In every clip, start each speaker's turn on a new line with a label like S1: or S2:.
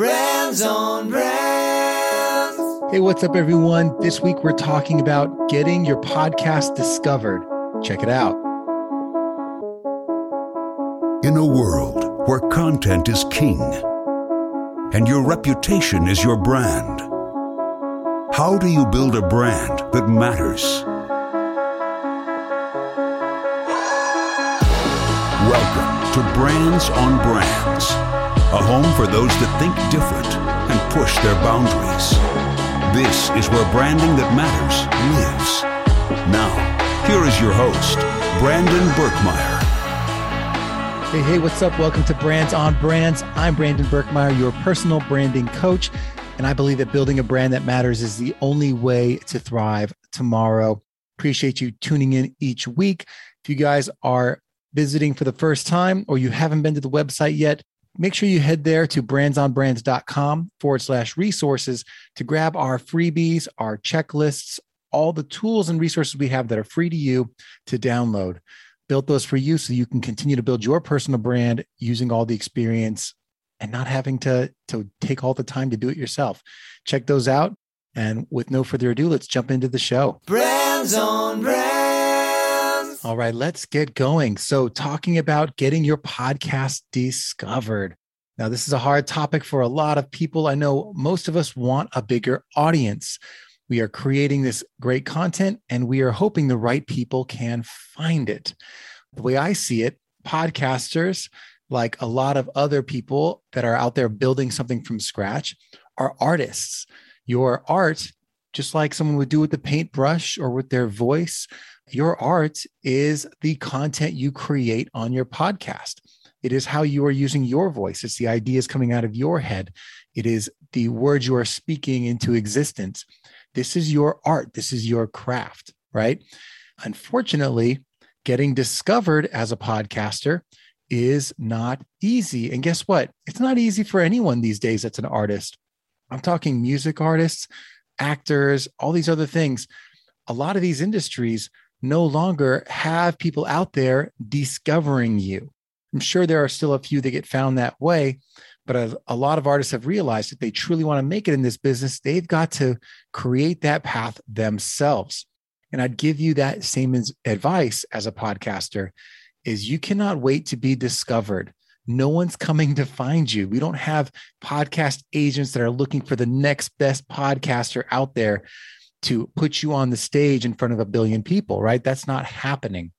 S1: Brands on Brands.
S2: Hey, what's up, everyone? This week we're talking about getting your podcast discovered. Check it out.
S3: In a world where content is king and your reputation is your brand, how do you build a brand that matters? Welcome to Brands on Brands, a home for those that think different and push their boundaries. This is where branding that matters lives. Now, here is your host, Brandon Birkmeyer.
S2: Hey, hey, what's up? Welcome to Brands on Brands. I'm Brandon Birkmeyer, your personal branding coach. And I believe that building a brand that matters is the only way to thrive tomorrow. Appreciate you tuning in each week. If you guys are visiting for the first time or you haven't been to the website yet, make sure you head there to brandsonbrands.com forward slash resources to grab our freebies, our checklists, all the tools and resources we have that are free to you to download. Built those for you so you can continue to build your personal brand using all the experience and not having to, to take all the time to do it yourself. Check those out. And with no further ado, let's jump into the show.
S1: Brands on Brands.
S2: All right, let's get going. So, talking about getting your podcast discovered. Now, this is a hard topic for a lot of people. I know most of us want a bigger audience. We are creating this great content and we are hoping the right people can find it. The way I see it, podcasters, like a lot of other people that are out there building something from scratch, are artists. Your art, just like someone would do with the paintbrush or with their voice, your art is the content you create on your podcast. It is how you are using your voice. It's the ideas coming out of your head. It is the words you are speaking into existence. This is your art. This is your craft, right? Unfortunately, getting discovered as a podcaster is not easy. And guess what? It's not easy for anyone these days that's an artist. I'm talking music artists, actors, all these other things. A lot of these industries no longer have people out there discovering you. I'm sure there are still a few that get found that way, but a, a, lot of artists have realized that they truly want to make it in this business, they've got to create that path themselves. And I'd give you that same advice as a podcaster is you cannot wait to be discovered. No one's coming to find you. We don't have podcast agents that are looking for the next best podcaster out there to put you on the stage in front of a billion people, right? That's not happening.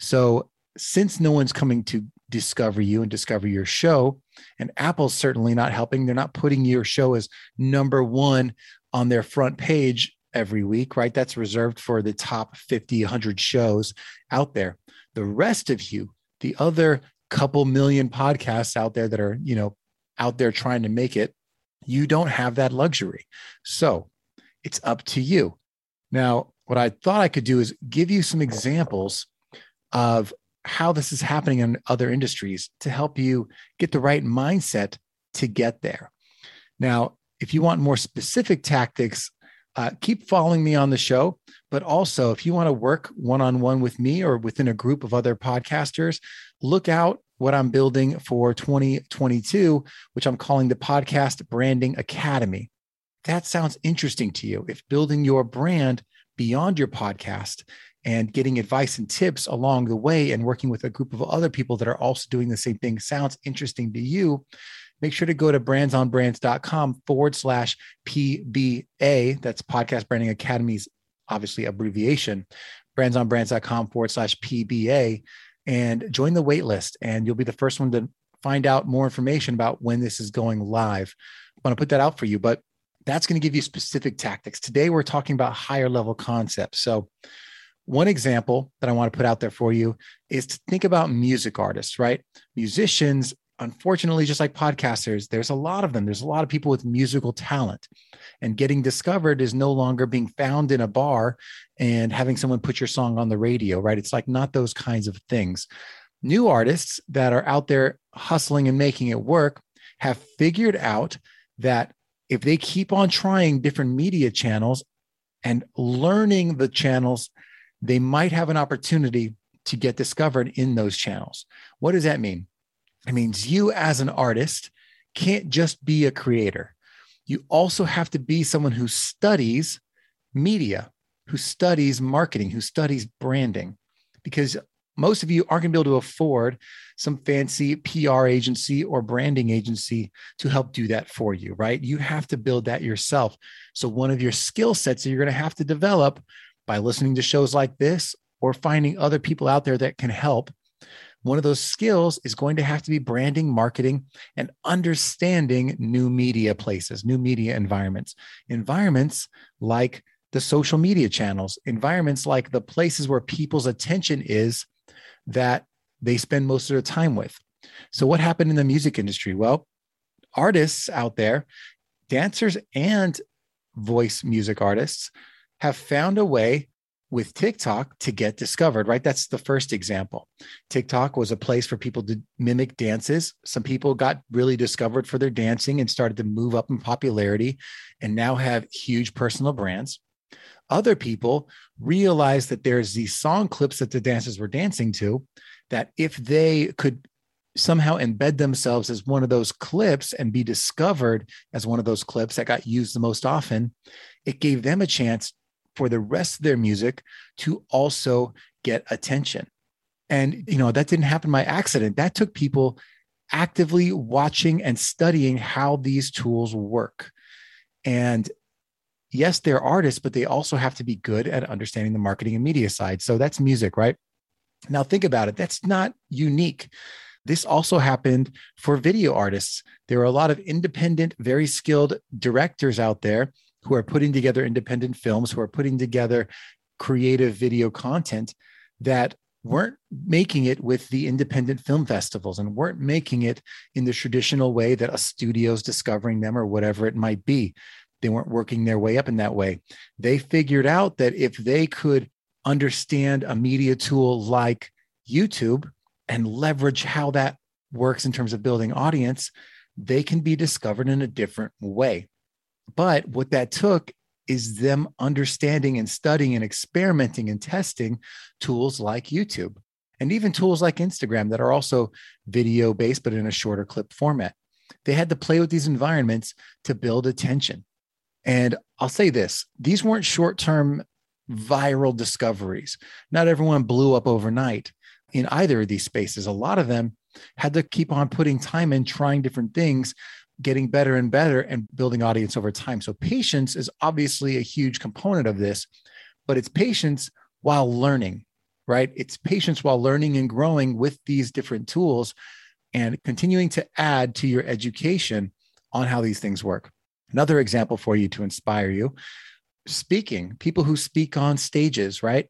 S2: So, since no one's coming to discover you and discover your show, and Apple's certainly not helping, they're not putting your show as number one on their front page every week, right? That's reserved for the top 50, 100 shows out there. The rest of you, the other couple million podcasts out there that are, you know, out there trying to make it, you don't have that luxury. So, it's up to you. Now, what I thought I could do is give you some examples of how this is happening in other industries to help you get the right mindset to get there. Now, if you want more specific tactics, uh, keep following me on the show. But also, if you want to work one on one with me or within a group of other podcasters, look out what I'm building for 2022, which I'm calling the Podcast Branding Academy that sounds interesting to you, if building your brand beyond your podcast and getting advice and tips along the way and working with a group of other people that are also doing the same thing sounds interesting to you, make sure to go to brandsonbrands.com forward slash PBA. That's Podcast Branding Academy's obviously abbreviation, brandsonbrands.com forward slash PBA, and join the waitlist. And you'll be the first one to find out more information about when this is going live. I want to put that out for you. But that's going to give you specific tactics. Today, we're talking about higher level concepts. So, one example that I want to put out there for you is to think about music artists, right? Musicians, unfortunately, just like podcasters, there's a lot of them. There's a lot of people with musical talent. And getting discovered is no longer being found in a bar and having someone put your song on the radio, right? It's like not those kinds of things. New artists that are out there hustling and making it work have figured out that if they keep on trying different media channels and learning the channels, they might have an opportunity to get discovered in those channels. What does that mean? It means you, as an artist, can't just be a creator. You also have to be someone who studies media, who studies marketing, who studies branding, because most of you aren't going to be able to afford some fancy PR agency or branding agency to help do that for you, right? You have to build that yourself. So, one of your skill sets that you're going to have to develop by listening to shows like this or finding other people out there that can help. One of those skills is going to have to be branding, marketing, and understanding new media places, new media environments, environments like the social media channels, environments like the places where people's attention is that they spend most of their time with. So, what happened in the music industry? Well, artists out there, dancers and voice music artists, have found a way with TikTok to get discovered, right? That's the first example. TikTok was a place for people to mimic dances. Some people got really discovered for their dancing and started to move up in popularity and now have huge personal brands. Other people realized that there's these song clips that the dancers were dancing to that if they could somehow embed themselves as one of those clips and be discovered as one of those clips that got used the most often, it gave them a chance for the rest of their music to also get attention. And, you know, that didn't happen by accident. That took people actively watching and studying how these tools work. And yes, they're artists, but they also have to be good at understanding the marketing and media side. So that's music, right? Now, think about it. That's not unique. This also happened for video artists. There are a lot of independent, very skilled directors out there who are putting together independent films, who are putting together creative video content that weren't making it with the independent film festivals and weren't making it in the traditional way that a studio's discovering them or whatever it might be. They weren't working their way up in that way. They figured out that if they could understand a media tool like YouTube and leverage how that works in terms of building audience, they can be discovered in a different way. But what that took is them understanding and studying and experimenting and testing tools like YouTube and even tools like Instagram that are also video based, but in a shorter clip format. They had to play with these environments to build attention. And I'll say this these weren't short term viral discoveries. Not everyone blew up overnight in either of these spaces. A lot of them had to keep on putting time in, trying different things, getting better and better, and building audience over time. So, patience is obviously a huge component of this, but it's patience while learning, right? It's patience while learning and growing with these different tools and continuing to add to your education on how these things work. Another example for you to inspire you speaking, people who speak on stages, right?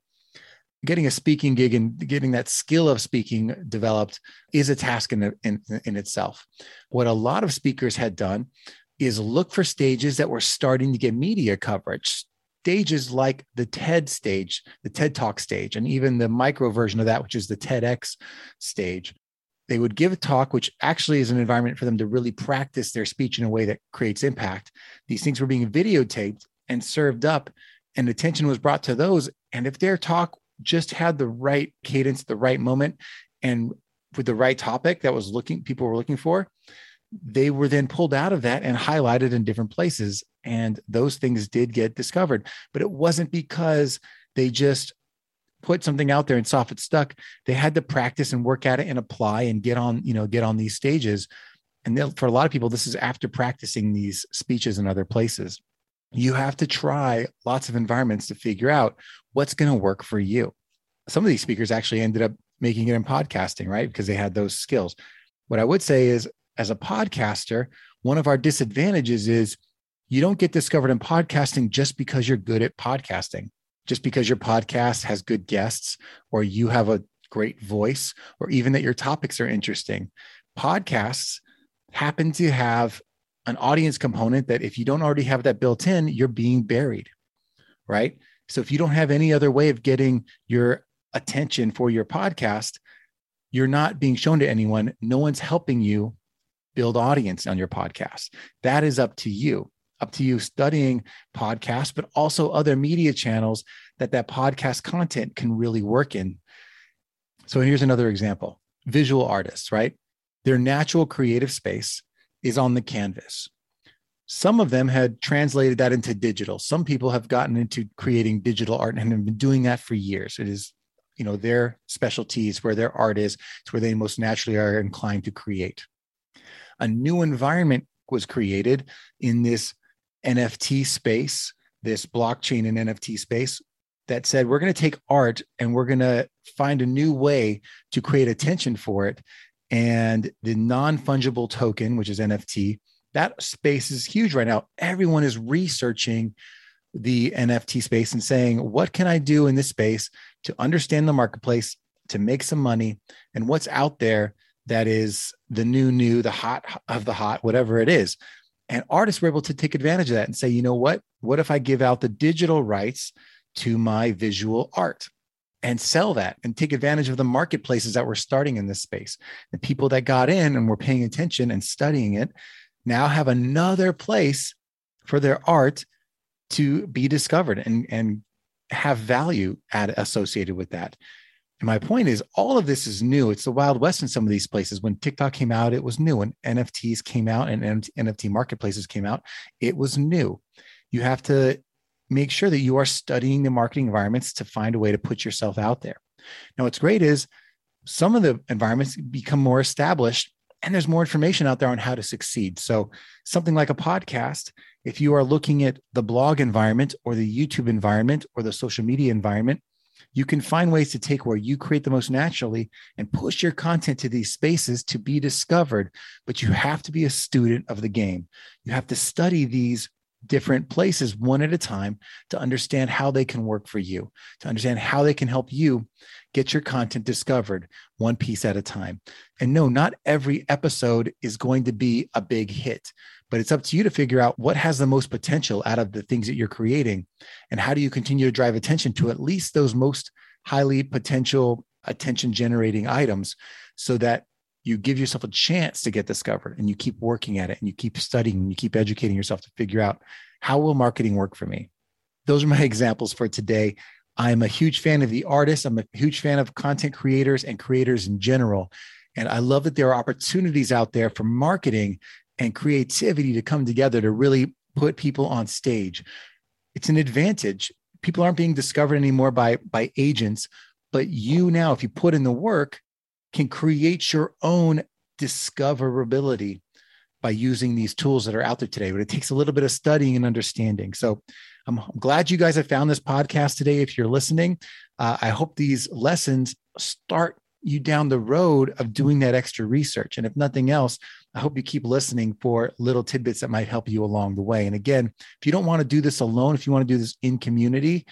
S2: Getting a speaking gig and getting that skill of speaking developed is a task in, in, in itself. What a lot of speakers had done is look for stages that were starting to get media coverage, stages like the TED stage, the TED Talk stage, and even the micro version of that, which is the TEDx stage they would give a talk, which actually is an environment for them to really practice their speech in a way that creates impact. These things were being videotaped and served up, and attention was brought to those. And if their talk just had the right cadence, the right moment, and with the right topic that was looking people were looking for, they were then pulled out of that and highlighted in different places. And those things did get discovered, but it wasn't because they just put something out there and saw if it stuck, they had to practice and work at it and apply and get on, you know, get on these stages. And for a lot of people, this is after practicing these speeches in other places. You have to try lots of environments to figure out what's going to work for you. Some of these speakers actually ended up making it in podcasting, right? Because they had those skills. What I would say is, as a podcaster, one of our disadvantages is you don't get discovered in podcasting just because you're good at podcasting just because your podcast has good guests or you have a great voice or even that your topics are interesting. Podcasts happen to have an audience component that if you don't already have that built in, you're being buried, right? So if you don't have any other way of getting your attention for your podcast, you're not being shown to anyone. No one's helping you build audience on your podcast. That is up to you up to you studying podcasts, but also other media channels that that podcast content can really work in. So here's another example visual artists, right? Their natural creative space is on the canvas. Some of them had translated that into digital. Some people have gotten into creating digital art and have been doing that for years. It is, you know, their specialties where their art is. It's where they most naturally are inclined to create. A new environment was created in this NFT space, this blockchain and NFT space that said we're going to take art and we're going to find a new way to create attention for it. And the non fungible token, which is NFT, that space is huge right now. Everyone is researching the NFT space and saying, what can I do in this space to understand the marketplace, to make some money, and what's out there that is the new, new, the hot of the hot, whatever it is. And artists were able to take advantage of that and say, you know what? What if I give out the digital rights to my visual art? And sell that and take advantage of the marketplaces that were starting in this space. The people that got in and were paying attention and studying it now have another place for their art to be discovered and, and have value at, associated with that. And my point is, all of this is new. It's the Wild West in some of these places. When TikTok came out, it was new. When NFTs came out and NFT marketplaces came out, it was new. You have to make sure that you are studying the marketing environments to find a way to put yourself out there. Now, what's great is some of the environments become more established and there's more information out there on how to succeed. So, something like a podcast, if you are looking at the blog environment or the YouTube environment or the social media environment, you can find ways to take where you create the most naturally and push your content to these spaces to be discovered. But you have to be a student of the game. You have to study these different places one at a time to understand how they can work for you, to understand how they can help you get your content discovered one piece at a time. And no, not every episode is going to be a big hit, but it's up to you to figure out what has the most potential out of the things that you're creating and how do you continue to drive attention to at least those most highly potential attention generating items so that you give yourself a chance to get discovered and you keep working at it and you keep studying and you keep educating yourself to figure out how will marketing work for me? Those are my examples for today. I'm a huge fan of the artists. I'm a huge fan of content creators and creators in general. And i love that there are opportunities out there for marketing and creativity to come together to really put people on stage. It's an advantage. People aren't being discovered anymore by by agents but you now if you put in the work can create your own discoverability by using these tools that are out there today. But it takes a little bit of studying and understanding. So I'm glad you guys have found this podcast today. If you're listening, uh, I hope these lessons start you down the road of doing that extra research. And if nothing else, I hope you keep listening for little tidbits that might help you along the way. And again, if you don't want to do this alone, if you want to do this in community,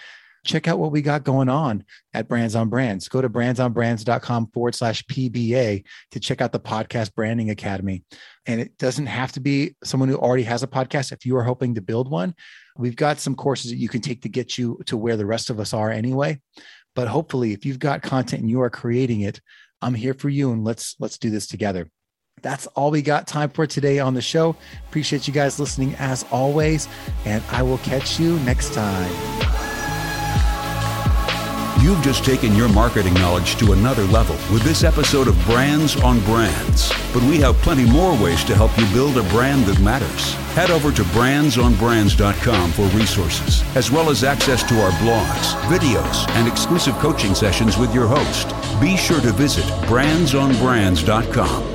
S2: check out what we got going on at Brands on Brands. Go to brandsonbrands.com forward slash PBA to check out the Podcast Branding Academy. And it doesn't have to be someone who already has a podcast. If you are hoping to build one, we've got some courses that you can take to get you to where the rest of us are anyway. But hopefully, if you've got content and you are creating it, I'm here for you and let's let's do this together. That's all we got time for today on the show. Appreciate you guys listening as always, and I will catch you next time.
S3: You've just taken your marketing knowledge to another level with this episode of Brands on Brands. But we have plenty more ways to help you build a brand that matters. Head over to brandsonbrands.com for resources, as well as access to our blogs, videos, and exclusive coaching sessions with your host. Be sure to visit brandsonbrands.com